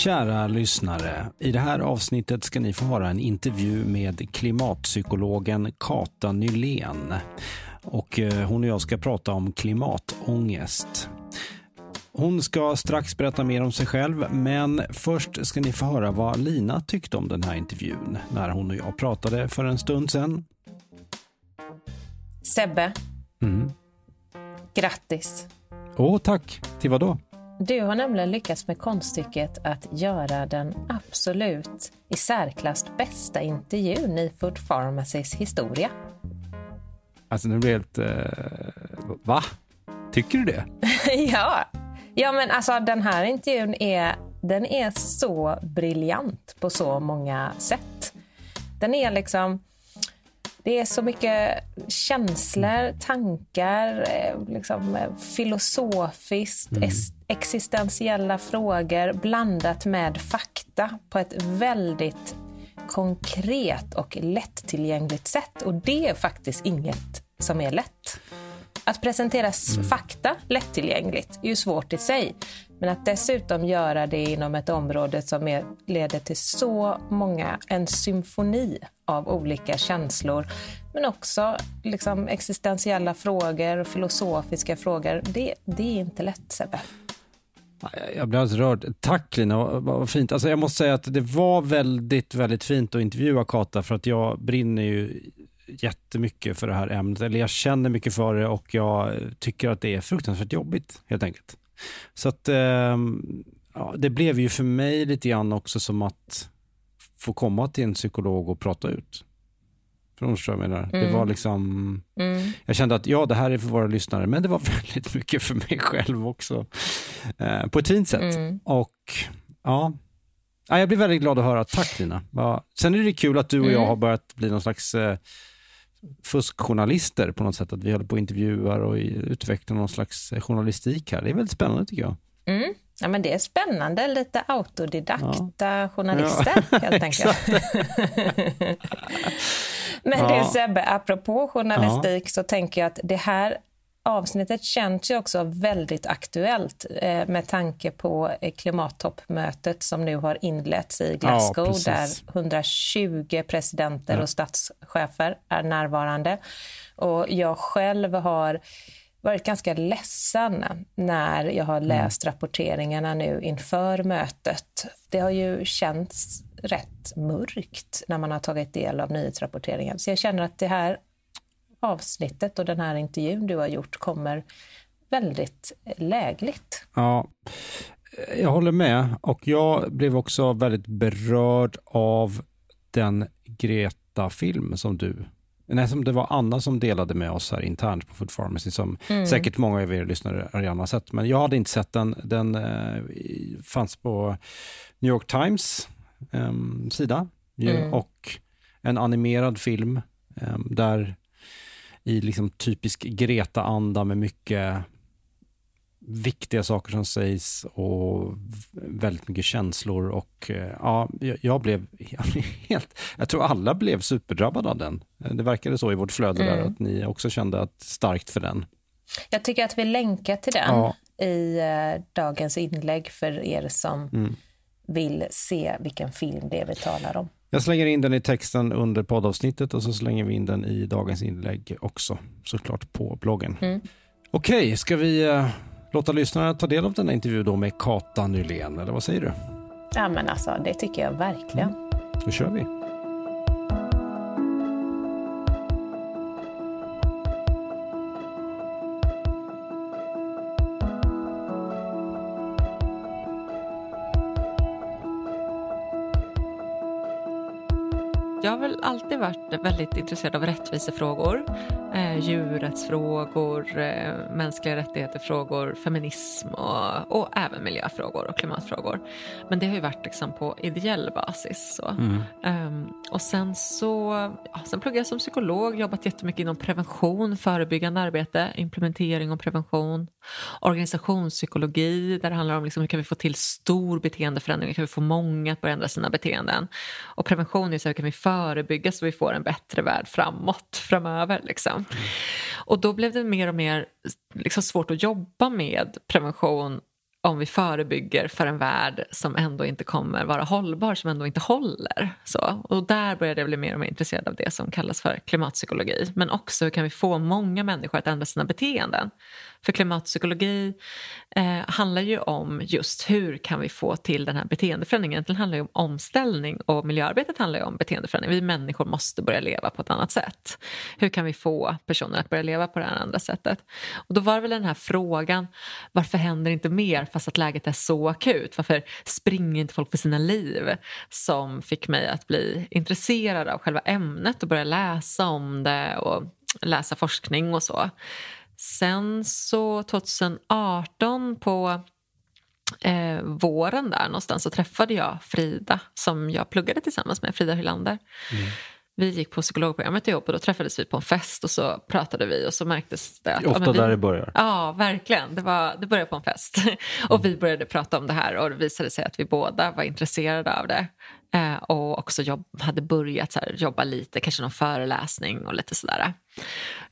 Kära lyssnare, i det här avsnittet ska ni få höra en intervju med klimatpsykologen Kata Nylén. Och eh, hon och jag ska prata om klimatångest. Hon ska strax berätta mer om sig själv, men först ska ni få höra vad Lina tyckte om den här intervjun när hon och jag pratade för en stund sedan. Sebbe, Mm. grattis. Åh, tack. Till vad då? Du har nämligen lyckats med konststycket att göra den absolut i särklass bästa intervjun i Food Pharmacys historia. Alltså, nu blir jag helt... Eh, va? Tycker du det? ja. ja, men alltså den här intervjun är, den är så briljant på så många sätt. Den är liksom... Det är så mycket känslor, tankar, eh, liksom eh, filosofiskt, es- existentiella frågor blandat med fakta på ett väldigt konkret och lättillgängligt sätt. Och det är faktiskt inget som är lätt. Att presentera s- fakta lättillgängligt är ju svårt i sig. Men att dessutom göra det inom ett område som är, leder till så många, en symfoni av olika känslor. Men också liksom existentiella frågor och filosofiska frågor. Det, det är inte lätt, Sebbe. Jag blir alldeles rörd. Tack Lina, vad, fint. Alltså jag måste säga att det var väldigt, väldigt fint att intervjua Kata för att jag brinner ju jättemycket för det här ämnet. Eller jag känner mycket för det och jag tycker att det är fruktansvärt jobbigt helt enkelt. Så att ehm, ja, det blev ju för mig lite grann också som att få komma till en psykolog och prata ut. Förstår jag menar? Det var liksom, Mm. jag kände att ja, det här är för våra lyssnare, men det var väldigt mycket för mig själv också. Eh, på ett fint sätt. Mm. Och ja, ja, jag blir väldigt glad att höra. Tack Lina. Ja. Sen är det kul att du och jag Mm. har börjat bli någon slags eh, fuskjournalister på något sätt. Att vi håller på och intervjuar och utvecklar någon slags eh, journalistik här. Det är väldigt spännande tycker jag. Mm. Ja, men det är spännande. Lite autodidakta journalister, helt enkelt. men Ja. det Sebbe, apropå journalistik så tänker jag att det här avsnittet känns ju också väldigt aktuellt eh, med tanke på eh, klimattoppmötet som nu har inletts i Glasgow precis. där 120 presidenter och statschefer är närvarande. Och jag själv har varit ganska ledsen när jag har läst rapporteringarna nu inför mötet. Det har ju känts rätt mörkt när man har tagit del av nyhetsrapporteringen. Så jag känner att det här avsnittet och den här intervjun du har gjort kommer väldigt lägligt. Ja, jag håller med och jag blev också väldigt berörd av den Greta-film som du Nej, som det var Anna som delade med oss här internt på Food Pharmacy, som säkert många av er lyssnare redan har sett. Men jag hade inte sett den. Den eh, fanns på New York Times em, sida Mm. och en animerad film em, där i liksom typisk Greta-anda med mycket viktiga saker som sägs och väldigt mycket känslor och eh, ja, jag- jag blev helt, jag tror alla blev superdrabbade av den. Det verkade så i vårt flöde där att ni också kände att starkt för den. Jag tycker att vi länkar till den Ja. i eh, dagens inlägg för er som Mm. vill se vilken film det är vi talar om. Jag slänger in den i texten under poddavsnittet och så slänger vi in den i dagens inlägg också, såklart på bloggen. Mm. Okej, ska vi eh, låta lyssnarna ta del av den här intervjun då med Kata Nylén, eller vad säger du? Ja, men alltså, det tycker jag verkligen. Då kör vi. Alltid varit väldigt intresserad av rättvisefrågor, eh, djurrättsfrågor, eh, mänskliga rättigheter-frågor, feminism och, och, även miljöfrågor och klimatfrågor. Men det har ju varit liksom på ideell basis. Så. Mm. Um, och sen så ja, sen pluggade jag som psykolog, jobbat jättemycket inom prevention, förebyggande arbete, implementering och prevention, organisationspsykologi där det handlar om liksom hur kan vi få till stor beteendeförändring, hur kan vi få många att börja ändra sina beteenden. Och prevention är så hur kan vi förebygga så vi får en bättre värld framåt, framöver. Liksom. Mm. Och då blev det mer och mer liksom, svårt att jobba med prevention om vi förebygger för en värld som ändå inte kommer vara hållbar, som ändå inte håller. Så, och där började jag bli mer och mer intresserad av det som kallas för klimatpsykologi. Men också hur kan vi få många människor att ändra sina beteenden? För klimatpsykologi eh, handlar ju om just hur kan vi få till den här beteendeförändringen. Det handlar ju om omställning och miljöarbetet handlar ju om beteendeförändring. Vi människor måste börja leva på ett annat sätt. Hur kan vi få personer att börja leva på det här andra sättet? Och då var det väl den här frågan, varför händer inte mer fast att läget är så akut? Varför springer inte folk för sina liv? Som fick mig att bli intresserad av själva ämnet och börja läsa om det och läsa forskning och så. Sen så 2018 på eh, våren där någonstans så träffade jag Frida som jag pluggade tillsammans med, Frida Hylander. Mm. Vi gick på psykologprogrammet ihop och då träffades vi på en fest och så pratade vi och så märktes det att... Ofta ja, vi, där det börjar. Ja, verkligen. Det, var, det började på en fest. och vi började prata om det här och det visade sig att vi båda var intresserade av det. Eh, och också jobb, hade börjat så här, jobba lite, kanske någon föreläsning och lite sådär.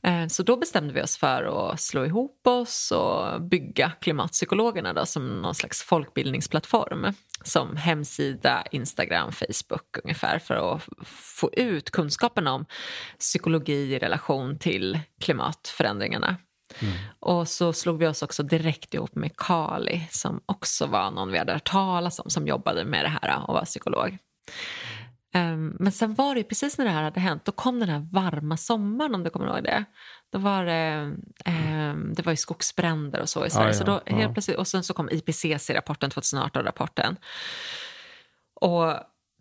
Eh, så då bestämde vi oss för att slå ihop oss och bygga Klimatpsykologerna då, som någon slags folkbildningsplattform. Som hemsida, Instagram, Facebook ungefär för att få ut kunskapen om psykologi i relation till klimatförändringarna. Mm. Och så slog vi oss också direkt ihop med Kali som också var någon vi hade hört talas om som jobbade med det här och var psykolog. Um, men sen var det precis när det här hade hänt, då kom den här varma sommaren om du kommer ihåg det. Då var det, um, det var ju skogsbränder och så i Sverige. Ja, ja, så då, ja. helt plötsligt, och sen så kom IPCC-rapporten, 2018-rapporten. Och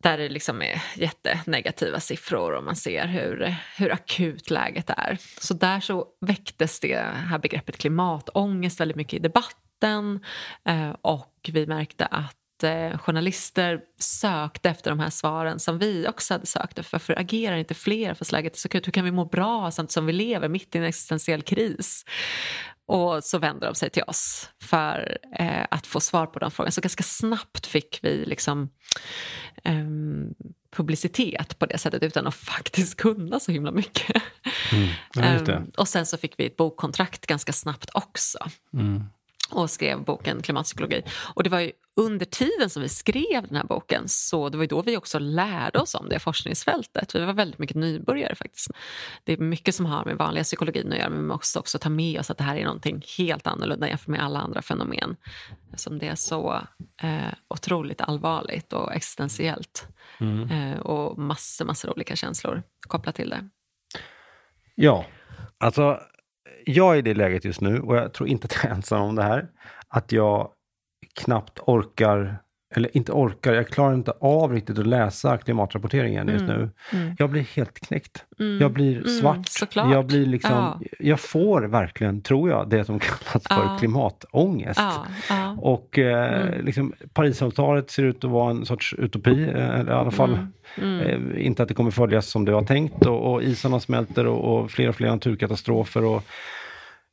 där det liksom är jättenegativa siffror och man ser hur, hur akut läget är. Så där så väcktes det här begreppet klimatångest väldigt mycket i debatten eh, och vi märkte att eh, journalister sökte efter de här svaren som vi också hade sökt efter. Varför agerar inte fler fast läget är så akut? Hur kan vi må bra samtidigt som vi lever mitt i en existentiell kris? Och så vände de sig till oss för eh, att få svar på de frågorna. Så ganska snabbt fick vi liksom eh, publicitet på det sättet utan att faktiskt kunna så himla mycket. Mm, eh, och sen så fick vi ett bokkontrakt ganska snabbt också. Mm och skrev boken Klimatpsykologi. Och det var ju under tiden som vi skrev den här boken så det var då vi också lärde oss om det forskningsfältet. Vi var väldigt mycket nybörjare faktiskt. Det är mycket som har med vanliga psykologin att göra men vi måste också ta med oss att det här är någonting helt annorlunda jämfört med alla andra fenomen. Som det är så eh, otroligt allvarligt och existentiellt. Mm. Eh, och massor, massor olika känslor kopplat till det. Ja, alltså jag är i det läget just nu och jag tror inte att jag är ensam om det här. Att jag knappt orkar, eller inte orkar, jag klarar inte av riktigt att läsa klimatrapporteringen just mm. nu. Mm. Jag blir helt knäckt. Mm. Jag blir mm, svart. Såklart. Jag blir liksom, ja. jag får verkligen, tror jag, det som kallas för ja. klimatångest. Ja. Och eh, mm. liksom, Parisavtalet ser ut att vara en sorts utopi, eh, eller i alla fall mm. eh, inte att det kommer följas som det var tänkt och, och isarna smälter och, och fler och fler naturkatastrofer. Och,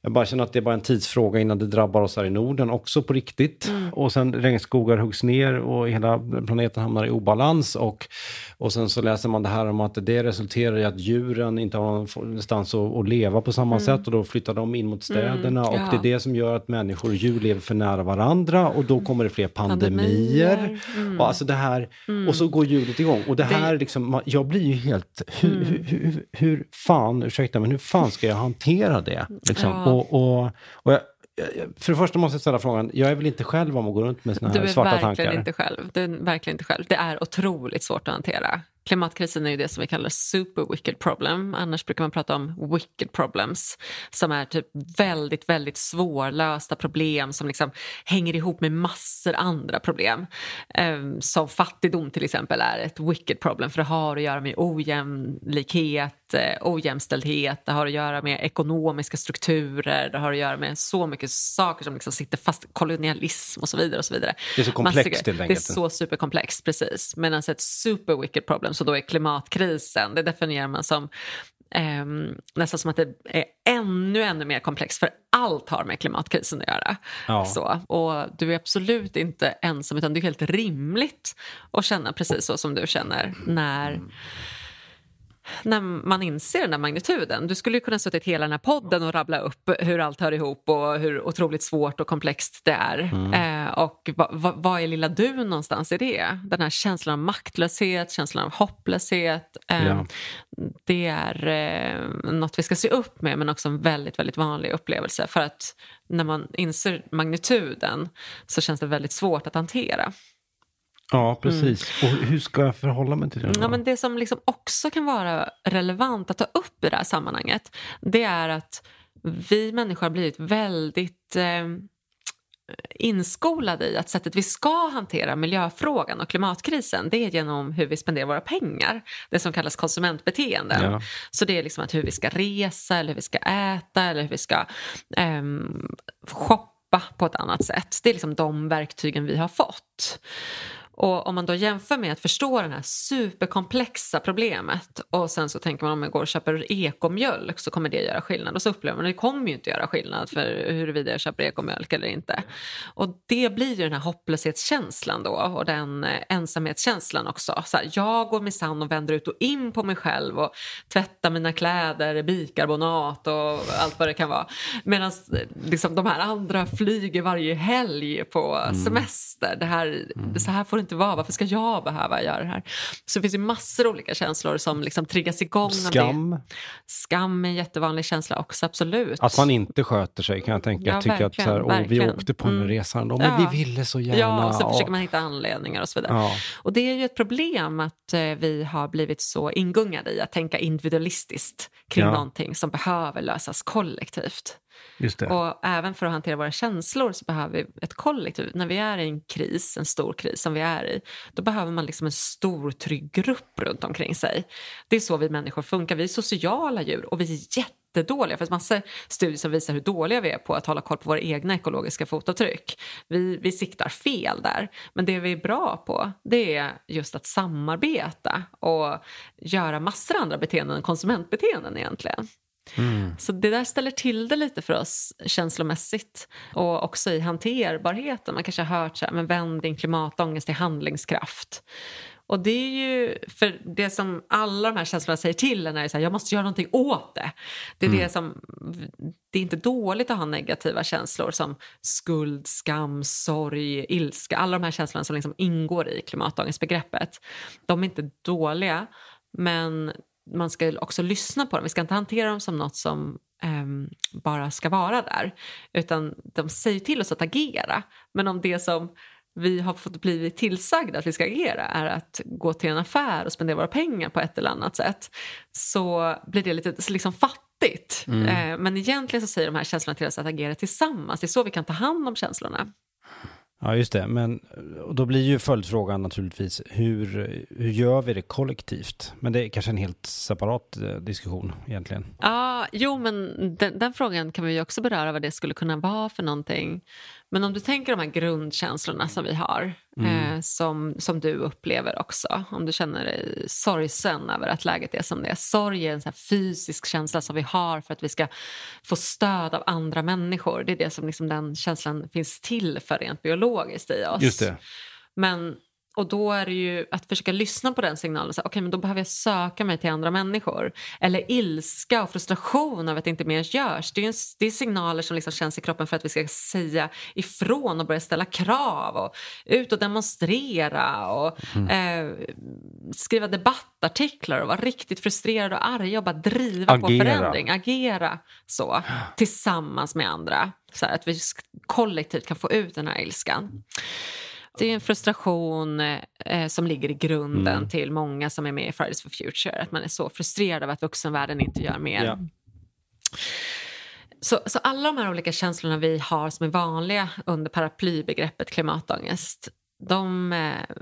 jag bara känner att det är bara en tidsfråga innan det drabbar oss här i Norden också på riktigt. Mm. Och sen regnskogar huggs ner och hela planeten hamnar i obalans. Och, och sen så läser man det här om att det resulterar i att djuren inte har någonstans att, att leva på samma mm. sätt och då flyttar de in mot mm. städerna. Mm. Ja. Och det är det som gör att människor och djur lever för nära varandra och då kommer det fler pandemier. pandemier. Mm. Och, alltså det här, mm. och så går hjulet igång. Och det här, liksom, jag blir ju helt... Hur, hur, hur, hur fan, ursäkta, men hur fan ska jag hantera det? Liksom? Ja. Och, och, och jag, för det första måste jag ställa frågan, jag är väl inte själv om att gå runt med såna här svarta tankar? Du är verkligen inte själv. Du är verkligen inte själv. Det är otroligt svårt att hantera. Klimatkrisen är ju det som vi kallar super wicked problem. Annars brukar man prata om wicked problems som är typ väldigt, väldigt svårlösta problem som liksom hänger ihop med massor andra problem. Um, som fattigdom till exempel är ett wicked problem för det har att göra med ojämlikhet, eh, ojämställdhet, det har att göra med ekonomiska strukturer, det har att göra med så mycket saker som liksom sitter fast, kolonialism och så vidare. och så vidare. Det är så komplext helt enkelt. Det är så superkomplext, precis. Medan ett super wicked problem, så då är klimatkrisen, det definierar man som eh, nästan som att det är ännu, ännu mer komplext för allt har med klimatkrisen att göra. Ja. Så, och du är absolut inte ensam utan det är helt rimligt att känna precis så som du känner när mm när man inser den här magnituden. Du skulle ju kunna suttit hela den här podden och rabbla upp hur allt hör ihop och hur otroligt svårt och komplext det är. Mm. Eh, och vad är lilla du någonstans i det? Den här känslan av maktlöshet, känslan av hopplöshet. Eh, ja. Det är eh, något vi ska se upp med men också en väldigt, väldigt vanlig upplevelse för att när man inser magnituden så känns det väldigt svårt att hantera. Ja, precis. Mm. Och hur ska jag förhålla mig till det? Ja, men det som liksom också kan vara relevant att ta upp i det här sammanhanget det är att vi människor har blivit väldigt eh, inskolade i att sättet vi ska hantera miljöfrågan och klimatkrisen det är genom hur vi spenderar våra pengar. Det som kallas konsumentbeteenden. Ja. Så det är liksom att hur vi ska resa eller hur vi ska äta eller hur vi ska eh, shoppa på ett annat sätt. Det är liksom de verktygen vi har fått. Och om man då jämför med att förstå det här superkomplexa problemet och sen så tänker man om jag går och köper ekomjölk så kommer det göra skillnad och så upplever man att det kommer ju inte göra skillnad för huruvida jag köper ekomjölk eller inte. Och det blir ju den här hopplöshetskänslan då och den eh, ensamhetskänslan också. Så här, jag går minsann och vänder ut och in på mig själv och tvättar mina kläder, bikarbonat och allt vad det kan vara. Medan eh, liksom, de här andra flyger varje helg på mm. semester. Det här, mm. Så här får inte vara, varför ska jag behöva göra det här? Så det finns ju massor av olika känslor som liksom triggas igång. Skam? Skam är en jättevanlig känsla också, absolut. Att man inte sköter sig kan jag tänka. Ja, tycker att så här, åh, vi åkte på en mm. resa ändå, men ja. vi ville så gärna. Ja, och så försöker man hitta anledningar och så vidare. Ja. Och det är ju ett problem att eh, vi har blivit så ingungade i att tänka individualistiskt kring ja. någonting som behöver lösas kollektivt. Och även för att hantera våra känslor så behöver vi ett kollektiv. När vi är i en kris, en stor kris som vi är i, då behöver man liksom en stor trygg grupp runt omkring sig. Det är så vi människor funkar. Vi är sociala djur och vi är jättedåliga. Det finns massor studier som visar hur dåliga vi är på att hålla koll på våra egna ekologiska fotavtryck. Vi, vi siktar fel där. Men det vi är bra på det är just att samarbeta och göra massor andra beteenden än konsumentbeteenden egentligen. Mm. Så det där ställer till det lite för oss känslomässigt och också i hanterbarheten. Man kanske har hört så här, men vänd din klimatångest till handlingskraft. Och det är ju, för det som alla de här känslorna säger till en är så här, jag måste göra någonting åt det. Det är mm. det som, det är inte dåligt att ha negativa känslor som skuld, skam, sorg, ilska. Alla de här känslorna som liksom ingår i klimatångestbegreppet. De är inte dåliga, men man ska också lyssna på dem. Vi ska inte hantera dem som något som um, bara ska vara där. Utan de säger till oss att agera. Men om det som vi har fått blivit tillsagda att vi ska agera är att gå till en affär och spendera våra pengar på ett eller annat sätt så blir det lite liksom fattigt. Mm. Eh, men egentligen så säger de här känslorna till oss att agera tillsammans. Det är så vi kan ta hand om känslorna. Ja, just det. Men då blir ju följdfrågan naturligtvis, hur, hur gör vi det kollektivt? Men det är kanske en helt separat eh, diskussion egentligen. Ja, jo, men den, den frågan kan vi ju också beröra, vad det skulle kunna vara för någonting. Men om du tänker de här grundkänslorna som vi har, mm. eh, som, som du upplever också. Om du känner dig sorgsen över att läget är som det är. Sorg är en så fysisk känsla som vi har för att vi ska få stöd av andra människor. Det är det som liksom den känslan finns till för rent biologiskt i oss. Just det. Men och då är det ju att försöka lyssna på den signalen. Okej, okay, men då behöver jag söka mig till andra människor. Eller ilska och frustration över att det inte mer görs. Det är, en, det är signaler som liksom känns i kroppen för att vi ska säga ifrån och börja ställa krav och ut och demonstrera och mm. eh, skriva debattartiklar och vara riktigt frustrerade och arga och bara driva Agera. på förändring. Agera så tillsammans med andra. Så att vi kollektivt kan få ut den här ilskan. Det är en frustration eh, som ligger i grunden Mm. till många som är med i Fridays for Future. Att man är så frustrerad av att vuxenvärlden inte gör mer. Ja. Så, så alla de här olika känslorna vi har som är vanliga under paraplybegreppet klimatångest, de eh,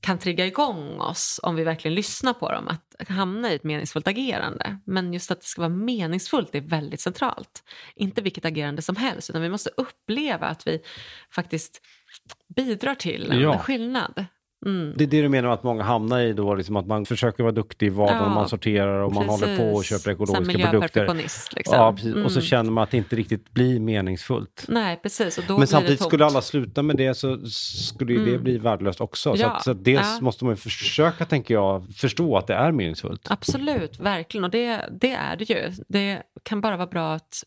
kan trigga igång oss om vi verkligen lyssnar på dem, att hamna i ett meningsfullt agerande. Men just att det ska vara meningsfullt är väldigt centralt. Inte vilket agerande som helst, utan vi måste uppleva att vi faktiskt bidrar till en Ja. skillnad. Mm. Det är det du menar att många hamnar i då, liksom att man försöker vara duktig i vardagen, Ja, man sorterar och man håller på och köper ekologiska produkter. Liksom. Ja, precis. Och så Mm. känner man att det inte riktigt blir meningsfullt. Nej, precis. Och då Men samtidigt skulle alla sluta med det så skulle ju det Mm. bli värdelöst också. Så, Ja, att, så att dels ja. måste man ju försöka, tänker jag, förstå att det är meningsfullt. Absolut, verkligen. Och det, det är det ju. Det kan bara vara bra att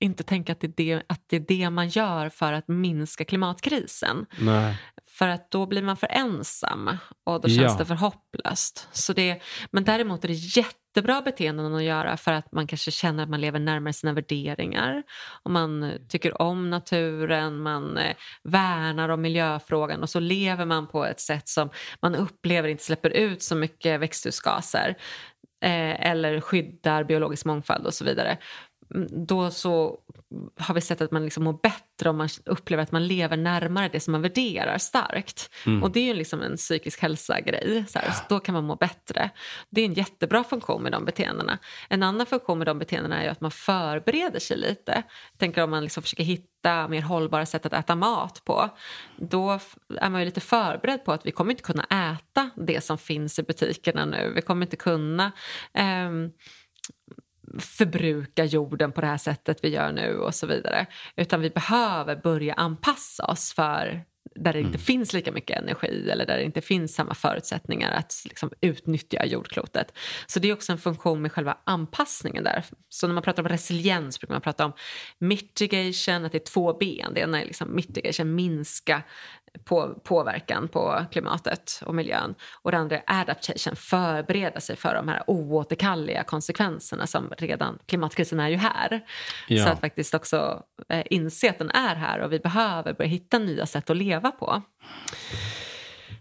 inte tänka att det, är det, att det är det man gör för att minska klimatkrisen. Nej. För att då blir man för ensam och då känns Ja. det för hopplöst. Så det, men däremot är det jättebra beteenden att göra för att man kanske känner att man lever närmare sina värderingar. Och man eh, tycker om naturen, man eh, värnar om miljöfrågan och så lever man på ett sätt som man upplever inte släpper ut så mycket växthusgaser eh, eller skyddar biologisk mångfald och så vidare. Mm, Då så har vi sett att man liksom mår bättre om man upplever att man lever närmare det som man värderar starkt. Och det är ju liksom en psykisk hälsa-grej. Så så då kan man må bättre. Det är en jättebra funktion med de beteendena. En annan funktion med de beteendena är att man förbereder sig lite. Jag tänker om man liksom försöker hitta mer hållbara sätt att äta mat på. Då är man ju lite förberedd på att vi kommer inte kunna äta det som finns i butikerna nu. Vi kommer inte kunna ehm, förbruka jorden på det här sättet vi gör nu och så vidare. Utan vi behöver börja anpassa oss för där det inte finns lika mycket energi eller där det inte finns samma förutsättningar att liksom, utnyttja jordklotet. Så det är också en funktion med själva anpassningen där. Så när man pratar om resiliens brukar man prata om mitigation, att det är två ben. Det ena är liksom mitigation, minska på, påverkan på klimatet och miljön. Och det andra är adaptation, förbereda sig för de här oåterkalleliga konsekvenserna som redan, klimatkrisen är ju här. Ja. Så att faktiskt också eh, inse att den är här och vi behöver börja hitta nya sätt att leva på.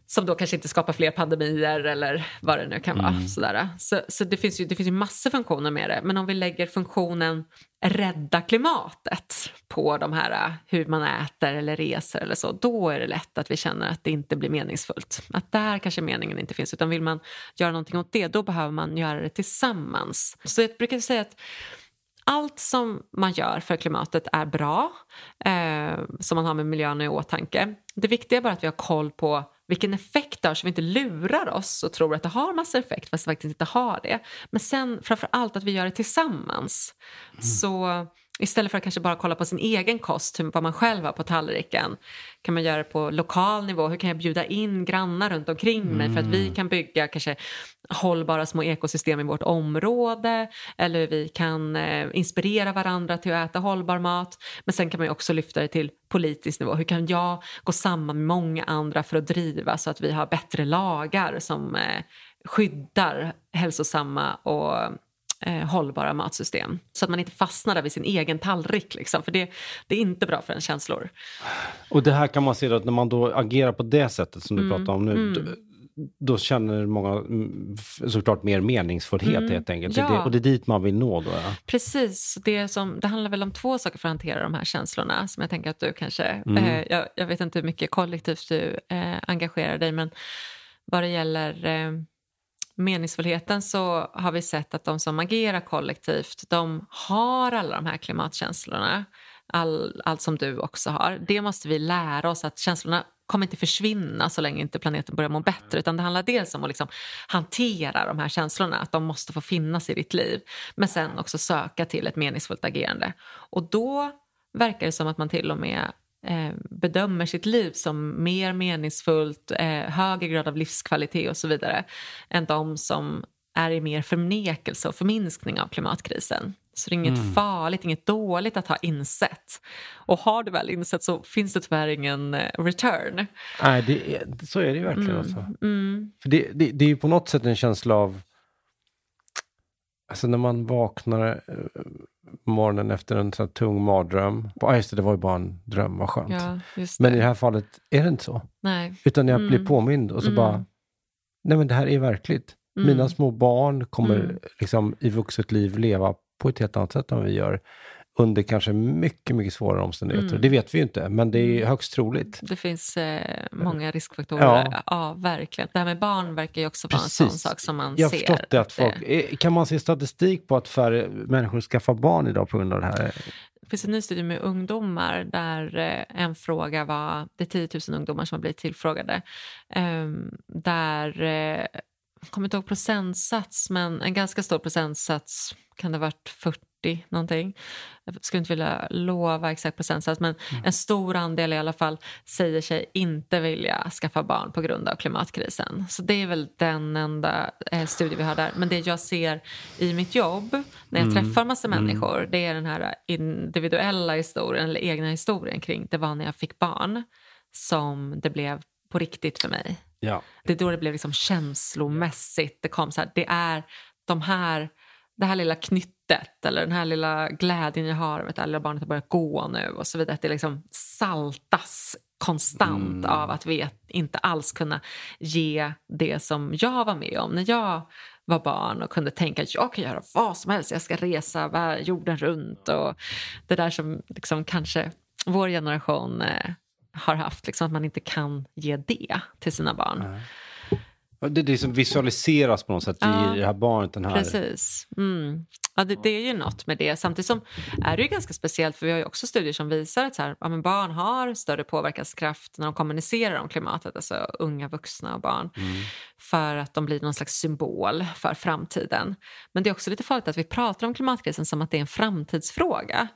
Som då kanske inte skapar fler pandemier eller vad det nu kan vara. Sådär. Så, så det, finns ju, det finns ju massor funktioner med det. Men om vi lägger funktionen rädda klimatet på de här eh, hur man äter eller reser eller så, då är det lätt att vi känner att det inte blir meningsfullt. Att där kanske meningen inte finns, utan vill man göra någonting åt det, då behöver man göra det tillsammans. Så jag brukar säga att allt som man gör för klimatet är bra, eh, som man har med miljön i åtanke. Det viktiga är bara att vi har koll på vilken effekt det har så vi inte lurar oss och tror att det har massa effekt fast det faktiskt inte har det. Men sen framför allt att vi gör det tillsammans. Så istället för att kanske bara kolla på sin egen kost, hur, vad man själv har på tallriken, kan man göra det på lokal nivå. Hur kan jag bjuda in grannar runt omkring mig för att vi kan bygga kanske hållbara små ekosystem i vårt område eller hur vi kan eh, inspirera varandra till att äta hållbar mat. Men sen kan man också lyfta det till politisk nivå. Hur kan jag gå samman med många andra för att driva så att vi har bättre lagar som eh, skyddar hälsosamma och eh, hållbara matsystem. Så att man inte fastnar där vid sin egen tallrik. Liksom, för det, det är inte bra för en känslor. Och det här kan man se då, att när man då agerar på det sättet som Mm, du pratar om nu, då, då känner många mm, såklart mer meningsfullhet helt enkelt. Mm. Ja. det, och det är dit man vill nå då. Ja. Precis, det, som, det handlar väl om två saker för att hantera de här känslorna som jag tänker att du kanske, Mm. eh, jag, jag vet inte hur mycket kollektivt du eh, engagerar dig men vad det gäller eh, meningsfullheten så har vi sett att de som agerar kollektivt de har alla de här klimatkänslorna, all, allt som du också har. Det måste vi lära oss att känslorna kommer inte försvinna så länge inte planeten börjar må bättre utan det handlar dels om att liksom hantera de här känslorna, att de måste få finnas i ditt liv men sen också söka till ett meningsfullt agerande. Och då verkar det som att man till och med bedömer sitt liv som mer meningsfullt, eh, högre grad av livskvalitet och så vidare än de som är i mer förnekelse och förminskning av klimatkrisen. Så det är inget farligt, inget dåligt att ha insett. Och har du väl insett så finns det tyvärr ingen eh, return. Nej, det är, så är det ju verkligen. Mm. Alltså. För det, det, det är ju på något sätt en känsla av, alltså när man vaknar, eh, morgonen efter en sån tung mardröm. Ja, just det, det var ju bara en dröm, vad skönt. Ja. Men i det här fallet är det inte så. Nej. Utan jag Mm. blir påmind och så Mm. bara, nej men det här är verkligt. Mm. Mina små barn kommer Mm. liksom i vuxet liv leva på ett helt annat sätt än vi gör. Under kanske mycket, mycket svårare omständigheter. Mm. Det vet vi ju inte, men det är Mm. högst troligt. Det finns eh, många riskfaktorer. Ja. Ja. verkligen. Det här med barn verkar ju också vara en Precis. sån sak som man Jag har ser. förstått det att folk, eh, kan man se statistik på att färre människor skaffar barn idag på grund av det här? Det finns en ny studie med ungdomar där eh, en fråga var, det är 10 000 ungdomar som har blivit tillfrågade, ehm, där, eh, jag kommer inte ihåg procentsats, men en ganska stor procentsats, kan det ha varit 40 någonting? Jag skulle inte vilja lova exakt procentsats, men en stor andel i alla fall säger sig inte vilja skaffa barn på grund av klimatkrisen. Så det är väl den enda eh, studie vi har där. Men det jag ser i mitt jobb när jag träffar massa människor, det är den här individuella historien eller egna historien kring det var när jag fick barn som det blev på riktigt för mig. Ja. Det är då det blev liksom känslomässigt. Det kom så här, det är de här, det här lilla knyttet eller den här lilla glädjen jag har att det här lilla barnet har börjat gå nu och så vidare. Att det liksom saltas konstant av att vi inte alls kunna ge det som jag var med om när jag var barn och kunde tänka att jag kan göra vad som helst. Jag ska resa jorden runt och det där som liksom kanske vår generation eh, har haft, liksom att man inte kan ge det till sina barn. Det, det som visualiseras på något sätt Ja. i det här barnet, den här... Precis. Mm. Ja, det, det är ju något med det. Samtidigt som är det ju ganska speciellt för vi har ju också studier som visar att så här, ja, men barn har större påverkanskraft när de kommunicerar om klimatet, alltså unga vuxna och barn, för att de blir någon slags symbol för framtiden. Men det är också lite farligt att vi pratar om klimatkrisen som att det är en framtidsfråga.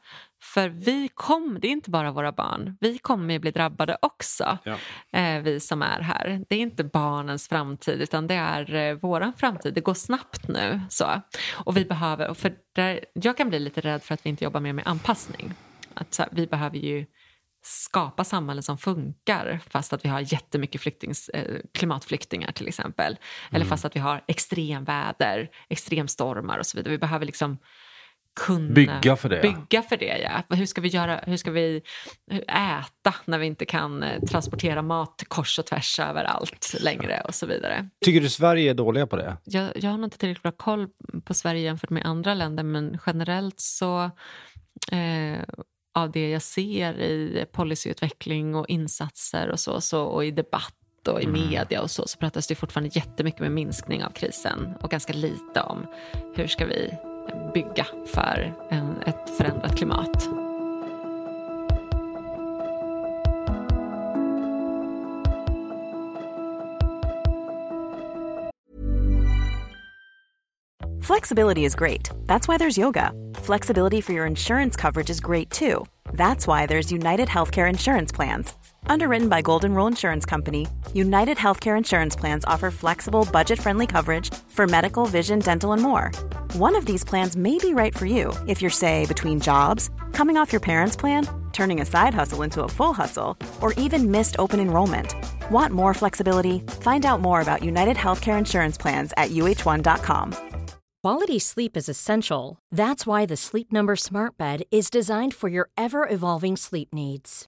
För vi kom, det är inte bara våra barn, vi kommer ju bli drabbade också, Ja. eh, vi som är här. Det är inte barnens framtid utan det är eh, våran framtid. Det går snabbt nu. Så. Och vi behöver, för där, jag kan bli lite rädd för att vi inte jobbar mer med anpassning. Att så här, vi behöver ju skapa samhällen som funkar fast att vi har jättemycket flyktings, eh, klimatflyktingar till exempel. Eller fast att vi har extremväder, extremstormar och så vidare. Vi behöver liksom kunna Bygga för det. Bygga för det, ja. Hur ska vi, göra, hur ska vi äta när vi inte kan eh, transportera mat kors och tvärs överallt längre och så vidare. Tycker du Sverige är dåliga på det? Jag, jag har nog inte tillräckligt bra koll på Sverige jämfört med andra länder men generellt så eh, av det jag ser i policyutveckling och insatser och så, så och i debatt och i media och så, så pratas det fortfarande jättemycket med minskning av krisen och ganska lite om hur ska vi bygga för en, ett förändrat klimat. Flexibility is great. That's why there's yoga. Flexibility for your insurance coverage is great too. That's why there's United Healthcare Insurance Plans. Underwritten by Golden Rule Insurance Company, United Healthcare Insurance Plans offer flexible, budget friendly coverage for medical, vision, dental, and more. One of these plans may be right for you if you're, say, between jobs, coming off your parents' plan, turning a side hustle into a full hustle, or even missed open enrollment. Want more flexibility? Find out more about United Healthcare Insurance Plans at uh1.com. Quality sleep is essential. That's why the Sleep Number Smart Bed is designed for your ever evolving sleep needs.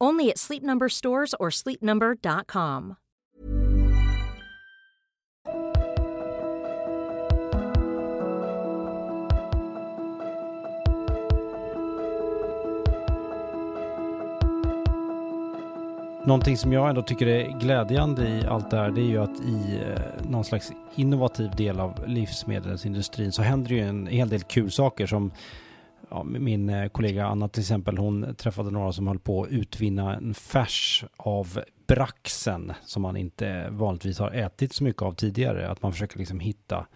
Only at Sleep Number stores or sleepnumber.com. Någonting som jag ändå tycker är glädjande i allt det här, det är ju att i eh, någon slags innovativ del av livsmedelsindustrin så händer det ju en hel del kul saker som ja, min eh, kollega Anna till exempel, hon träffade några som höll på att utvinna en färs av braxen som man inte vanligtvis har ätit så mycket av tidigare. Att man försöker liksom hitta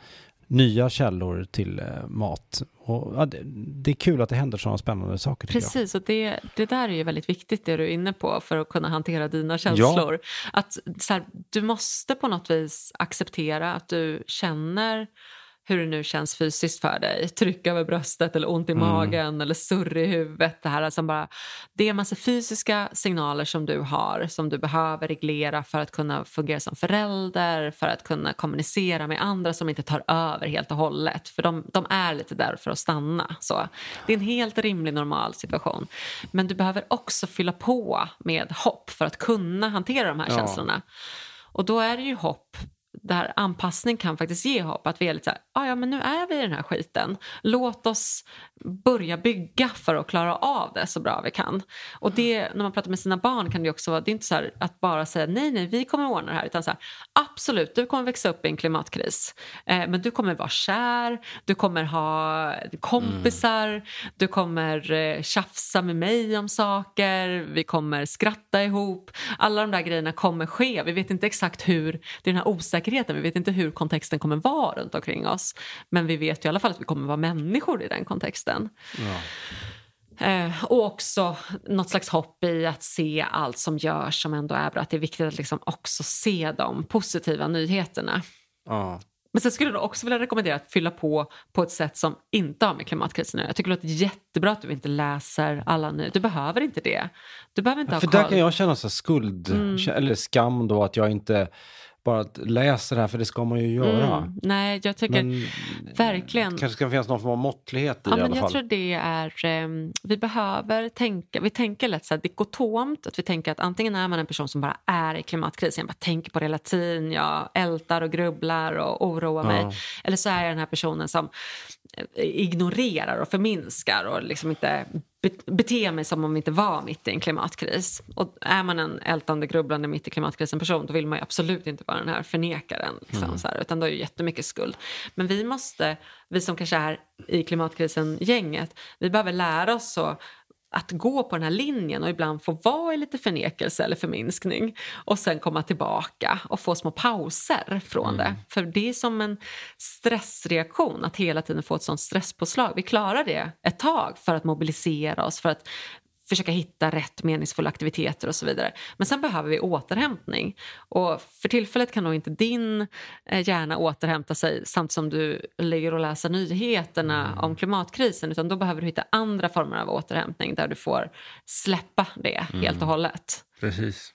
nya källor till eh, mat. Och, ja, det, det, är kul att det händer sådana spännande saker. Precis, och det, det där är ju väldigt viktigt det du är inne på för att kunna hantera dina känslor. Ja. Att, så här, du måste på något vis acceptera att du känner hur det nu känns fysiskt för dig. Tryck över bröstet eller ont i mm. magen eller surr i huvudet. Det, här, alltså bara, det är en massa fysiska signaler som du har som du behöver reglera för att kunna fungera som förälder, för att kunna kommunicera med andra som inte tar över helt och hållet. För de, de är lite där för att stanna. Så. Det är en helt rimlig normal situation. Men du behöver också fylla på med hopp för att kunna hantera de här ja. känslorna. Och då är det ju hopp där anpassning kan faktiskt ge hopp. Att vi är lite så här, ah, ja men nu är vi i den här skiten. Låt oss börja bygga för att klara av det så bra vi kan. Och det, när man pratar med sina barn kan det också vara, det är inte så här att bara säga nej, nej, vi kommer ordna det här. Utan så här, absolut, du kommer växa upp i en klimatkris. Eh, men du kommer vara kär, du kommer ha kompisar, mm. du kommer eh, tjafsa med mig om saker, vi kommer skratta ihop. Alla de där grejerna kommer ske. Vi vet inte exakt hur, det är den här osäkerheten, vi vet inte hur kontexten kommer vara runt omkring oss. Men vi vet ju i alla fall att vi kommer vara människor i den kontexten. Ja. Eh, och också något slags hopp i att se allt som görs som ändå är bra. Att det är viktigt att liksom också se de positiva nyheterna. Ja. Men sen skulle jag också vilja rekommendera att fylla på på ett sätt som inte har med klimatkrisen Jag tycker det låter jättebra att du inte läser alla nyheter. Du behöver inte det. Du behöver inte ja, ha För koll. där kan jag känna så skuld, mm. eller skam då att jag inte bara att läsa det här, för det ska man ju göra. Mm. Nej, jag tycker men, verkligen... kanske ska finnas någon form av måttlighet i, ja, i alla jag fall. tror det är, um, vi behöver tänka, vi tänker lätt så här dikotomt, att vi tänker att antingen är man en person som bara är i klimatkrisen, jag bara tänker på det hela tiden, jag ältar och grubblar och oroar mig. Ja. Eller så är jag den här personen som ignorerar och förminskar och liksom inte bete mig som om vi inte var mitt i en klimatkris. Och är man en ältande, grubblande, mitt i klimatkrisen person då vill man absolut inte vara den här förnekaren. Liksom, mm. så här, utan då är det jättemycket skuld. Men vi måste, vi som kanske är i klimatkrisen-gänget, vi behöver lära oss att att gå på den här linjen och ibland få vara i lite förnekelse eller förminskning och sen komma tillbaka och få små pauser från mm. det. För det är som en stressreaktion att hela tiden få ett sånt stresspåslag. Vi klarar det ett tag för att mobilisera oss, för att försöka hitta rätt meningsfulla aktiviteter och så vidare. Men sen behöver vi återhämtning. Och för tillfället kan nog inte din eh, hjärna återhämta sig samtidigt som du ligger och läser nyheterna mm. om klimatkrisen utan då behöver du hitta andra former av återhämtning där du får släppa det mm. helt och hållet. Precis.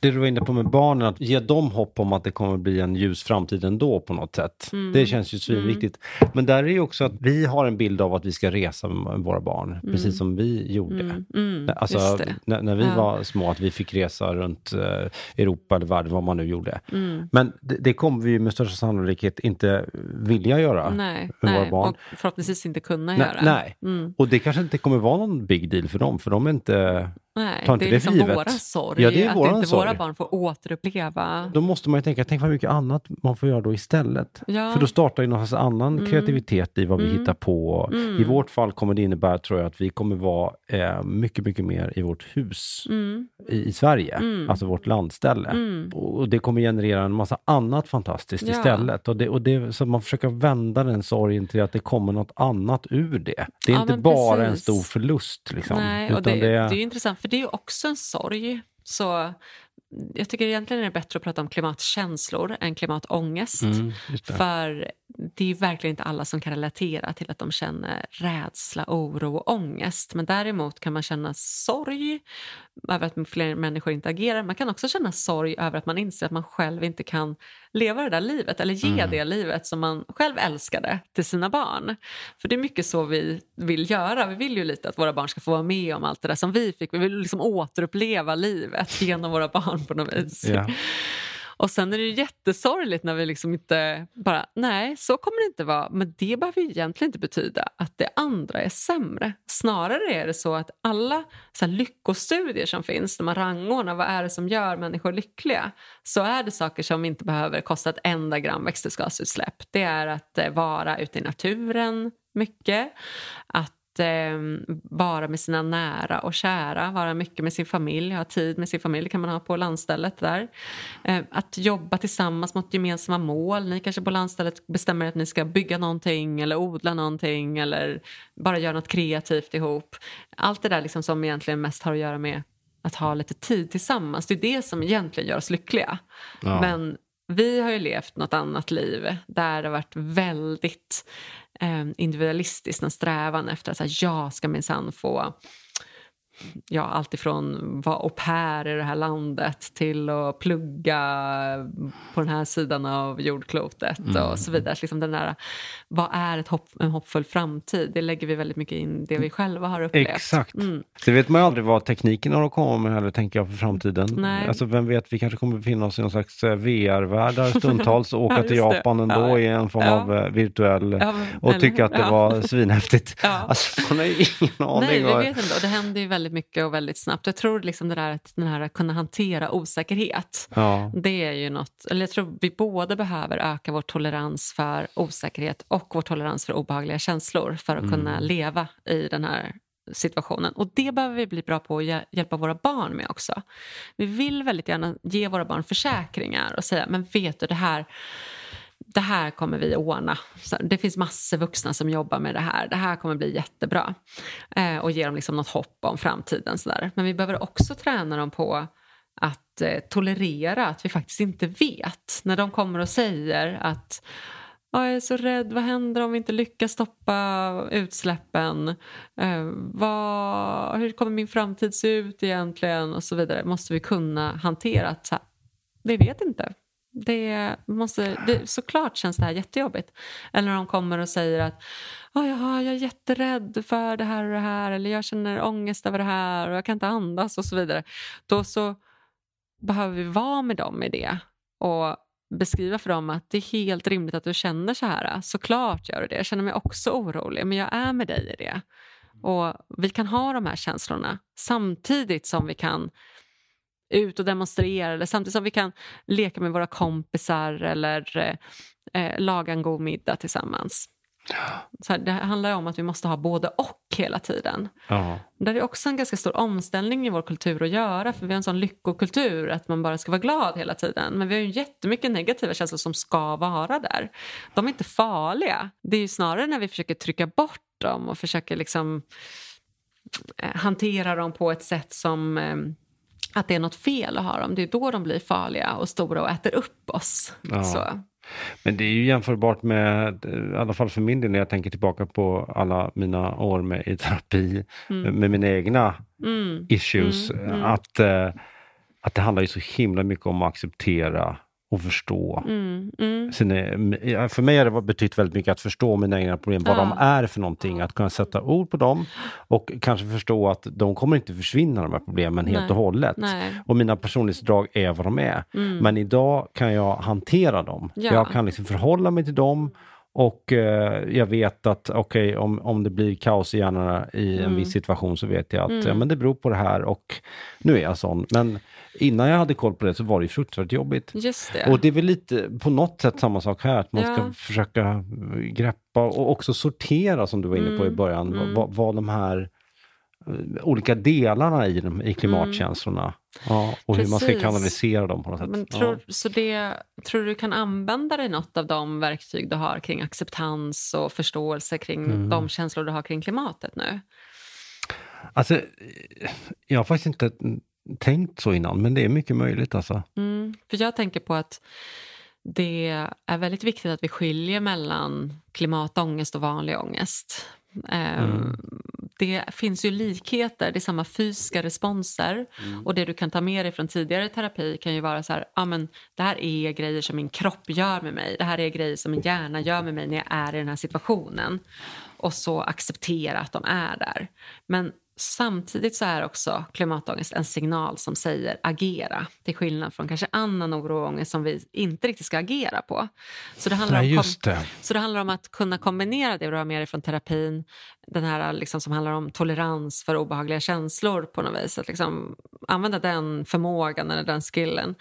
Det du var inne på med barnen, att ge dem hopp om att det kommer bli en ljus framtid ändå på något sätt. Mm. Det känns ju svinviktigt. Mm. Men där är ju också att vi har en bild av att vi ska resa med våra barn, mm. precis som vi gjorde. Mm. mm. Alltså, när, när, vi ja. var små, att vi fick resa runt eh, Europa eller världen, vad man nu gjorde. Mm. Men det, det, kommer vi med största sannolikhet inte vilja göra nej, med nej. våra barn. Och förhoppningsvis inte kunna nej, göra. Nej, och det kanske inte kommer vara någon big deal för dem, för de är inte Nej, Ta inte det är liksom givet. våran sorg, ja, det är att inte sorg. våra barn får återuppleva. Då måste man ju tänka, tänk vad mycket annat man får göra då istället. Ja. För då startar ju någon annan mm. kreativitet i vad vi mm. hittar på. Mm. I vårt fall kommer det innebära, tror jag, att vi kommer vara eh, mycket, mycket mer i vårt hus mm. i, i, Sverige, mm. alltså vårt landställe. Mm. Och det kommer generera en massa annat fantastiskt ja. istället. Och det, och det, så man försöker vända den sorgen till att det kommer något annat ur det. Det är ja, inte bara precis. en stor förlust. Liksom, Nej, och det, det är intressant, för det är ju också en sorg. Så jag tycker egentligen är det bättre att prata om klimatkänslor än klimatångest. Mm, det. För det är verkligen inte alla som kan relatera till att de känner rädsla, oro och ångest. Men däremot kan man känna sorg över att fler människor inte agerar. Man kan också känna sorg över att man inser att man själv inte kan leva det där livet eller ge mm. det livet som man själv älskade till sina barn. För det är mycket så vi vill göra. Vi vill ju lite att våra barn ska få vara med om allt det där som vi fick. Vi vill liksom återuppleva livet genom våra barn på något vis. Ja. Och sen är det jättesorgligt när vi liksom inte bara, nej så kommer det inte vara. Men det behöver ju egentligen inte betyda att det andra är sämre. Snarare är det så att alla så lyckostudier som finns, när man rangordnar vad är det som gör människor lyckliga, så är det saker som inte behöver kosta ett enda gram växthusgasutsläpp. Det är att eh, vara ute i naturen mycket, att eh, vara med sina nära och kära, vara mycket med sin familj, ha tid med sin familj det kan man ha på landstället där. Eh, att jobba tillsammans mot gemensamma mål. Ni kanske på landstället bestämmer att ni ska bygga någonting eller odla någonting eller bara göra något kreativt ihop. Allt det där liksom som egentligen mest har att göra med att ha lite tid tillsammans. Det är det som egentligen gör oss lyckliga. Ja. Men vi har ju levt något annat liv där det har varit väldigt eh, individualistiskt, en strävan efter att här, jag ska minsann få ja, allt ifrån vara au pair i det här landet till att plugga på den här sidan av jordklotet mm. och så vidare. Liksom den där, vad är ett hopp, en hoppfull framtid? Det lägger vi väldigt mycket in det vi själva har upplevt. Exakt. Mm. Så vet man ju aldrig vad tekniken har att komma med heller, tänker jag, för framtiden. Nej. Alltså, vem vet, vi kanske kommer befinna oss i någon slags eh, VR-värld stundtals och åka ja, till Japan ändå ja. i en form ja. av eh, virtuell ja, och tycka att det var svinhäftigt. Ja. Alltså, man har ju ingen aning. Nej, vi vet inte. Och det händer ju väldigt mycket och väldigt snabbt. Jag tror liksom det där att den här att kunna hantera osäkerhet, ja. det är ju något, eller jag tror vi båda behöver öka vår tolerans för osäkerhet och vår tolerans för obehagliga känslor för att mm. kunna leva i den här situationen. Och det behöver vi bli bra på att hjälpa våra barn med också. Vi vill väldigt gärna ge våra barn försäkringar och säga, men vet du det här det här kommer vi ordna. Det finns massor vuxna som jobbar med det här. Det här kommer bli jättebra. Eh, och ge dem liksom något hopp om framtiden. Sådär. Men vi behöver också träna dem på att eh, tolerera att vi faktiskt inte vet. När de kommer och säger att jag är så rädd, vad händer om vi inte lyckas stoppa utsläppen? Eh, vad, hur kommer min framtid se ut egentligen? Och så vidare. Måste vi kunna hantera att vi vet inte. Det måste, det, såklart känns det här jättejobbigt. Eller när de kommer och säger att ah, oh, jaha, jag är jätterädd för det här och det här eller jag känner ångest över det här och jag kan inte andas och så vidare. Då så behöver vi vara med dem i det och beskriva för dem att det är helt rimligt att du känner så här. Såklart gör du det. Jag känner mig också orolig men jag är med dig i det. Och Vi kan ha de här känslorna samtidigt som vi kan ut och demonstrera eller samtidigt som vi kan leka med våra kompisar eller eh, eh laga en god middag tillsammans. Så här, det handlar om att vi måste ha både och hela tiden. Ja. Det är också en ganska stor omställning i vår kultur att göra för vi har en sån lyckokultur att man bara ska vara glad hela tiden. Men vi har ju jättemycket negativa känslor som ska vara där. De är inte farliga. Det är ju snarare när vi försöker trycka bort dem och försöker liksom eh, hantera dem på ett sätt som eh, att det är något fel att ha dem. Det är då de blir farliga och stora och äter upp oss. Ja. Så. Men det är ju jämförbart med, i alla fall för min del när jag tänker tillbaka på alla mina år med, i terapi, mm. med mina egna mm. issues, mm. mm. Att, eh, att det handlar ju så himla mycket om att acceptera och förstå. Mm, mm. Sina, för mig har det betytt väldigt mycket att förstå mina egna problem, vad ja. de är för någonting, att kunna sätta ord på dem och kanske förstå att de kommer inte försvinna de här problemen Nej. helt och hållet. Nej. Och mina personlighetsdrag är vad de är. Mm. Men idag kan jag hantera dem. Ja. Jag kan liksom förhålla mig till dem och eh, jag vet att okej, okay, om, om det blir kaos i hjärnan i en mm. viss situation så vet jag att mm. ja, men det beror på det här och nu är jag sån. Men innan jag hade koll på det så var det ju fruktansvärt jobbigt. Just det. Och det är väl lite på något sätt samma sak här, att man ja. ska försöka greppa och också sortera som du var inne på mm. i början, mm. vad, vad de här eh, olika delarna i, dem, i klimatkänslorna. Mm. Ja, och Precis. hur man ska kanalisera dem på något sätt. Men tror, ja. så det, tror du kan använda dig något av de verktyg du har kring acceptans och förståelse kring mm. de känslor du har kring klimatet nu? Alltså, jag har faktiskt inte tänkt så innan, men det är mycket möjligt alltså. Mm, för jag tänker på att det är väldigt viktigt att vi skiljer mellan klimatångest och vanlig ångest. Ehm, mm. Det finns ju likheter, det är samma fysiska responser. Mm. Och det du kan ta med dig från tidigare terapi kan ju vara så här, ah, men det här är grejer som min kropp gör med mig. Det här är grejer som min hjärna gör med mig när jag är i den här situationen. Och så acceptera att de är där. Men Samtidigt så är också klimatångest en signal som säger agera till skillnad från kanske annan oro och ångest som vi inte riktigt ska agera på. Så det handlar, Nej, om, det. Så det handlar om att kunna kombinera det du har med dig från terapin, den här liksom som handlar om tolerans för obehagliga känslor på något vis. Att liksom använda den förmågan eller den skillen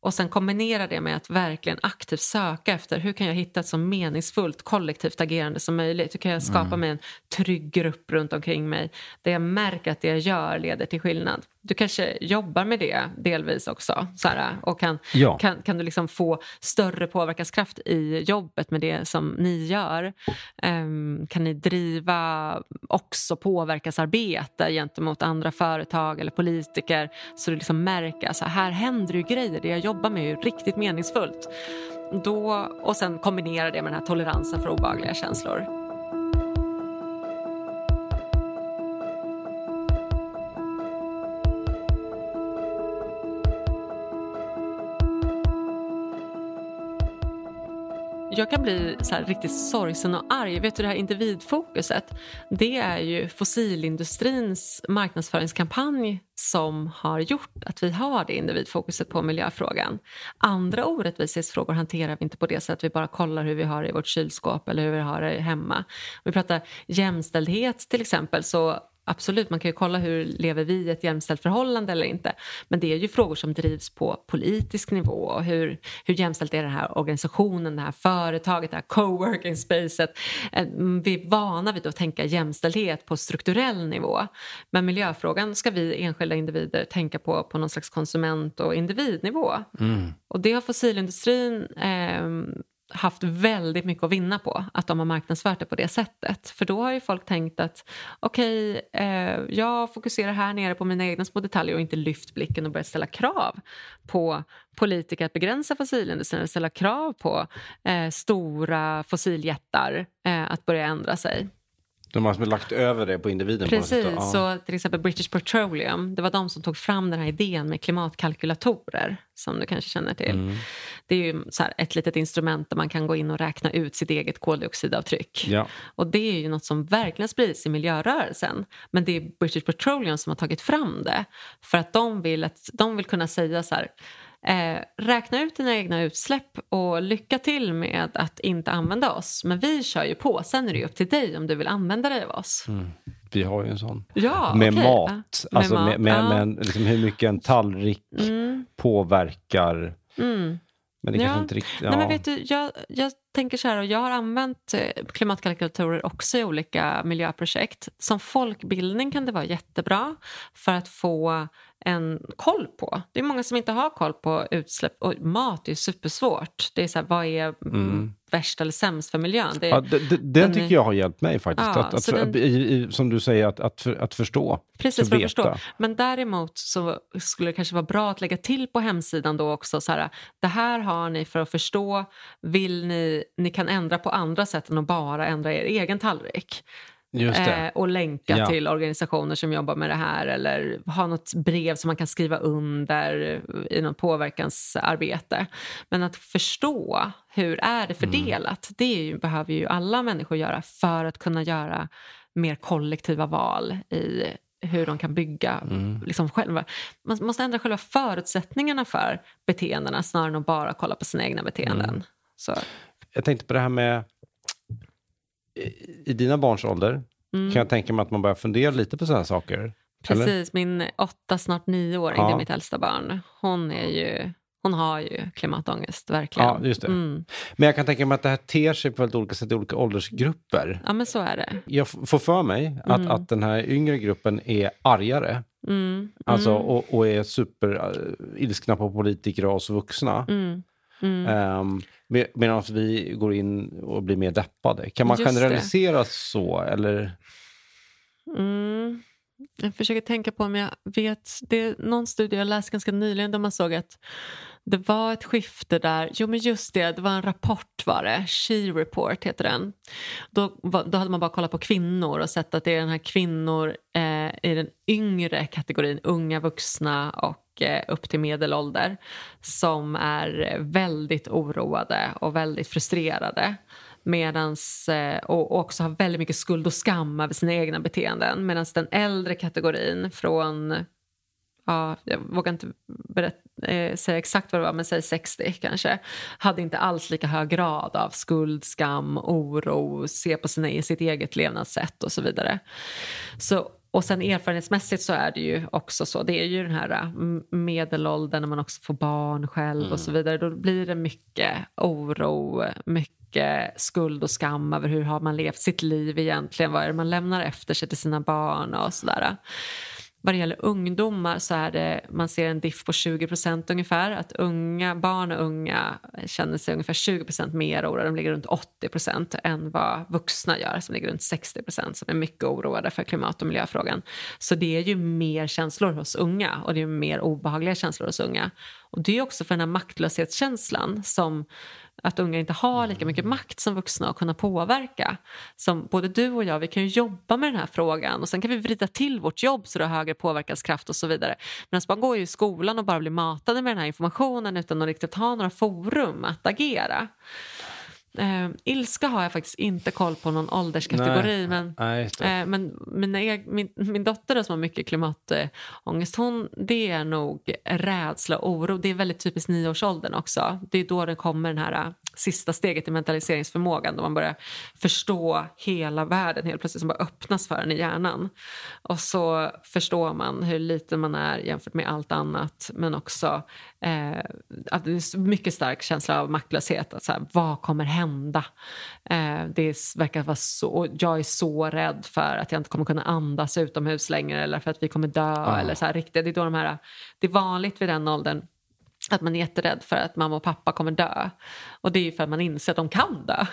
och sen kombinera det med att verkligen aktivt söka efter hur kan jag hitta ett så meningsfullt kollektivt agerande som möjligt. Hur kan jag skapa Mm. mig en trygg grupp runt omkring mig där jag märker att det jag gör leder till skillnad. Du kanske jobbar med det delvis också Sara, och kan, Ja. kan, kan du liksom få större påverkanskraft i jobbet med det som ni gör? Ehm, kan ni driva också påverkansarbete gentemot andra företag eller politiker så du liksom märker att här händer ju grejer, det jag jobba med är ju riktigt meningsfullt. Då, och sen kombinera det med den här toleransen för obehagliga känslor. Jag kan bli så här riktigt sorgsen och arg. Vet du det här individfokuset? Det är ju fossilindustrins marknadsföringskampanj som har gjort att vi har det individfokuset på miljöfrågan. Andra orättvisesfrågor hanterar vi inte på det sättet. Vi bara kollar hur vi har det i vårt kylskåp eller hur vi har det hemma. Om vi pratar jämställdhet till exempel så Absolut, man kan ju kolla hur lever vi i ett jämställt förhållande eller inte. Men det är ju frågor som drivs på politisk nivå. Och hur, hur jämställt är den här organisationen, det här företaget, det här coworking spacet. Eh, Vi är vana vid att tänka jämställdhet på strukturell nivå. Men miljöfrågan ska vi enskilda individer tänka på på någon slags konsument och individnivå. Och det har fossilindustrin eh, haft väldigt mycket att vinna på att de har marknadsfört det på det sättet. För då har ju folk tänkt att okej, eh, jag fokuserar här nere på mina egna små detaljer och inte lyft blicken och börjat ställa krav på politiker att begränsa fossilindustrin eller ställa krav på eh, stora fossiljättar eh, att börja ändra sig. De har lagt över det på individen. på. Precis, Ja. så till exempel British Petroleum, det var de som tog fram den här idén med klimatkalkylatorer som du kanske känner till. Mm. Det är ju så ett litet instrument där man kan gå in och räkna ut sitt eget koldioxidavtryck. Ja. Och det är ju något som verkligen sprids i miljörörelsen. Men det är British Petroleum som har tagit fram det. För att de vill, att, de vill kunna säga så här, eh, räkna ut dina egna utsläpp och lycka till med att inte använda oss. Men vi kör ju på, sen är det ju upp till dig om du vill använda dig av oss. Vi har ju en sån. Ja, med okej. mat. Ja, med alltså mat, med, med, ja. med en- liksom hur mycket en tallrik Mm, påverkar. mm. Men det Ja. kanske inte riktigt... Nej, men vet du, jag, jag tänker så här, och jag har använt eh, klimatkalkylatorer också i olika miljöprojekt. Som folkbildning kan det vara jättebra för att få en koll på. Det är många som inte har koll på utsläpp och mat är supersvårt. Det är så här, vad är mm. värst eller sämst för miljön? Det, Ja, det, det, den den tycker jag har hjälpt mig faktiskt. Ja, att, att, den- i, i, som du säger, att, att, för, att förstå. Precis, för att förstå. Men däremot så skulle det kanske vara bra att lägga till på hemsidan då också så här, det här har ni för att förstå, vill ni, ni kan ändra på andra sätt än att bara ändra er egen tallrik. Det. Eh, och länka Ja. till organisationer som jobbar med det här eller ha något brev som man kan skriva under i något påverkansarbete. Men att förstå hur är det fördelat, det är ju, behöver ju alla människor göra för att kunna göra mer kollektiva val i hur de kan bygga liksom själva. Man måste ändra själva förutsättningarna för beteendena snarare än att bara kolla på sina egna beteenden. Så, Jag tänkte på det här med... i- dina barns ålder mm. kan jag tänka mig att man börjar fundera lite på sådana saker. Eller? Precis, min åtta, snart nioåring, Ja. det är mitt äldsta barn. Hon, är ju, hon har ju klimatångest, verkligen. Ja, just det. Mm. Men jag kan tänka mig att det här ter sig på väldigt olika sätt i olika åldersgrupper. Ja, men så är det. Jag får för mig att, Mm. att den här yngre gruppen är argare. Mm. Alltså, mm. och, och är superilskna på politiker och oss vuxna. Mm. Mm. Um, med, Medan vi går in och blir mer deppade. Kan man Just det. generalisera så? Eller? Mm. Jag försöker tänka på om jag vet. Det är någon studie jag läste ganska nyligen där man såg att det var ett skifte där. Jo men just det, det var en rapport var det. She Report heter den. Då, då hade man bara kollat på kvinnor och sett att det är den här kvinnor eh, i den yngre kategorin, unga vuxna och Eh, upp till medelålder som är väldigt oroade och väldigt frustrerade. Medans, och och också har väldigt mycket skuld och skam över sina egna beteenden. Medan den äldre kategorin från, ja, jag vågar inte berätta, eh, säga exakt vad det var, men säg 60 kanske, hade inte alls lika hög grad av skuld, skam, oro, se på sina, sitt eget levnadssätt och så vidare. Så och sen erfarenhetsmässigt så är det ju också så, det är ju den här äh, medelåldern när man också får barn själv mm. och så vidare. Då blir det mycket oro, mycket skuld och skam över hur har man levt sitt liv egentligen, vad är det man lämnar efter sig till sina barn och sådär vad det gäller ungdomar så är det, man ser en diff på 20 ungefär. Att unga, barn och unga känner sig ungefär 20 mer oroade. De ligger runt 80 än vad vuxna gör som ligger runt 60 som är mycket oroade för klimat och miljöfrågan. Så det är ju mer känslor hos unga och det är mer obehagliga känslor hos unga. Och det är också för den här maktlöshetskänslan som att unga inte har lika mycket makt som vuxna att kunna påverka. Som både du och jag, vi kan ju jobba med den här frågan och sen kan vi vrida till vårt jobb så det har högre påverkanskraft och så vidare. Men man går ju i skolan och bara blir matade med den här informationen utan att riktigt ha några forum att agera. Uh, ilska har jag faktiskt inte koll på någon ålderskategori. Nej. Men, Nej, uh, men mina, min, min dotter som har mycket klimatångest, hon, det är nog rädsla och oro. Det är väldigt typiskt nioårsåldern också. Det är då det kommer den här uh, sista steget i mentaliseringsförmågan då man börjar förstå hela världen helt plötsligt som bara öppnas för en i hjärnan. Och så förstår man hur liten man är jämfört med allt annat men också eh, att det är mycket stark känsla av maktlöshet. Att så här, vad kommer hända? Eh, det verkar vara så, jag är så rädd för att jag inte kommer kunna andas utomhus längre eller för att vi kommer dö. Ah. Eller så här, riktigt, det, är då de här, det är vanligt vid den åldern att man är jätterädd för att mamma och pappa kommer dö. Och det är ju för att man inser att de kan dö.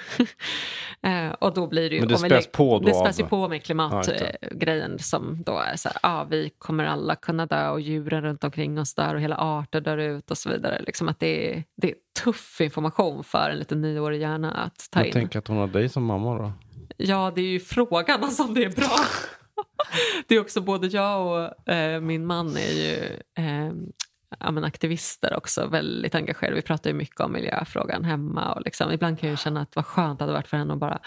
eh, och då blir det ju... Men det späs på då? Det späs ju på med klimatgrejen ja, som då är så här, ah, vi kommer alla kunna dö och djuren runt omkring oss dör och hela arter dör ut och så vidare. Liksom att det är, det är tuff information för en liten nioårig hjärna att ta Jag in. Tänker att hon har dig som mamma då? Ja, det är ju frågan alltså, om det är bra. det är också både jag och eh, min man är ju eh, ja, men aktivister också, väldigt engagerade. Vi pratar ju mycket om miljöfrågan hemma. Och liksom, ibland kan jag känna att vad skönt det hade varit för henne att bara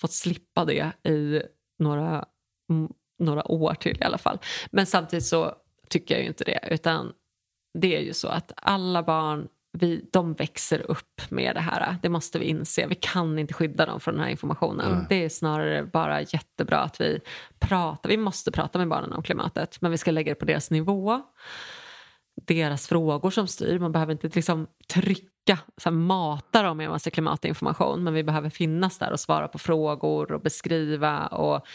fått slippa det i några, några år till i alla fall. Men samtidigt så tycker jag ju inte det. Utan det är ju så att alla barn vi, de växer upp med det här. Det måste vi inse. Vi kan inte skydda dem från den här informationen. Mm. Det är snarare bara jättebra att vi pratar. Vi måste prata med barnen om klimatet men vi ska lägga det på deras nivå deras frågor som styr. Man behöver inte liksom trycka, så här, mata dem med en massa klimatinformation men vi behöver finnas där och svara på frågor och beskriva och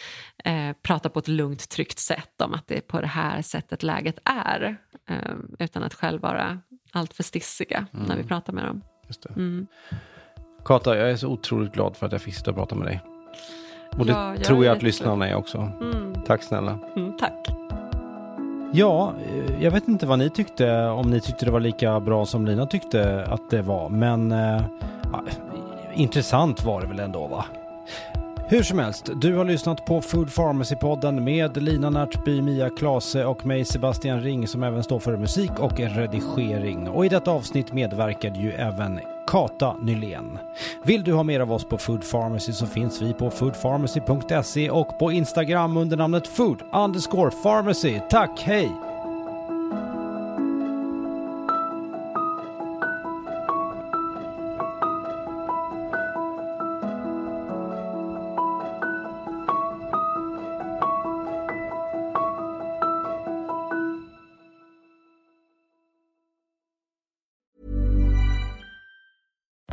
eh, prata på ett lugnt, tryggt sätt om att det är på det här sättet läget är. Eh, utan att själv vara alltför stissiga mm. när vi pratar med dem. Just. Mm. Kata, jag är så otroligt glad för att jag fick sitta och prata med dig. Och det ja, tror jag att lyssnarna är också. Mm. Tack snälla. Mm, tack. Ja, eh, jag vet inte vad ni tyckte, om ni tyckte det var lika bra som Lina tyckte att det var, men äh, intressant var det väl ändå va? Hur som helst, du har lyssnat på Food Pharmacy-podden med Lina Närtby, Mia Klase och mig Sebastian Ring som även står för musik och redigering. Och i detta avsnitt medverkade ju även Kata Nylén. Vill du ha mer av oss på Food Pharmacy så finns vi på foodpharmacy.se och på Instagram under namnet food underscore pharmacy. Tack, hej!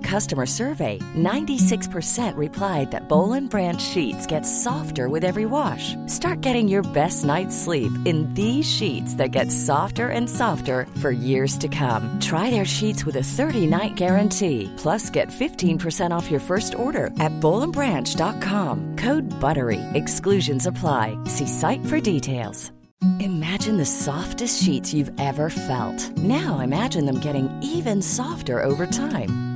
recent customer survey, 96% replied that Bowl and Branch sheets get softer with every wash. Start getting your best night's sleep in these sheets that get softer and softer for years to come. Try their sheets with a 30-night guarantee. Plus, get 15% off your first order at bowlandbranch.com. Code BUTTERY. Exclusions apply. See site for details. Imagine the softest sheets you've ever felt. Now imagine them getting even softer over time.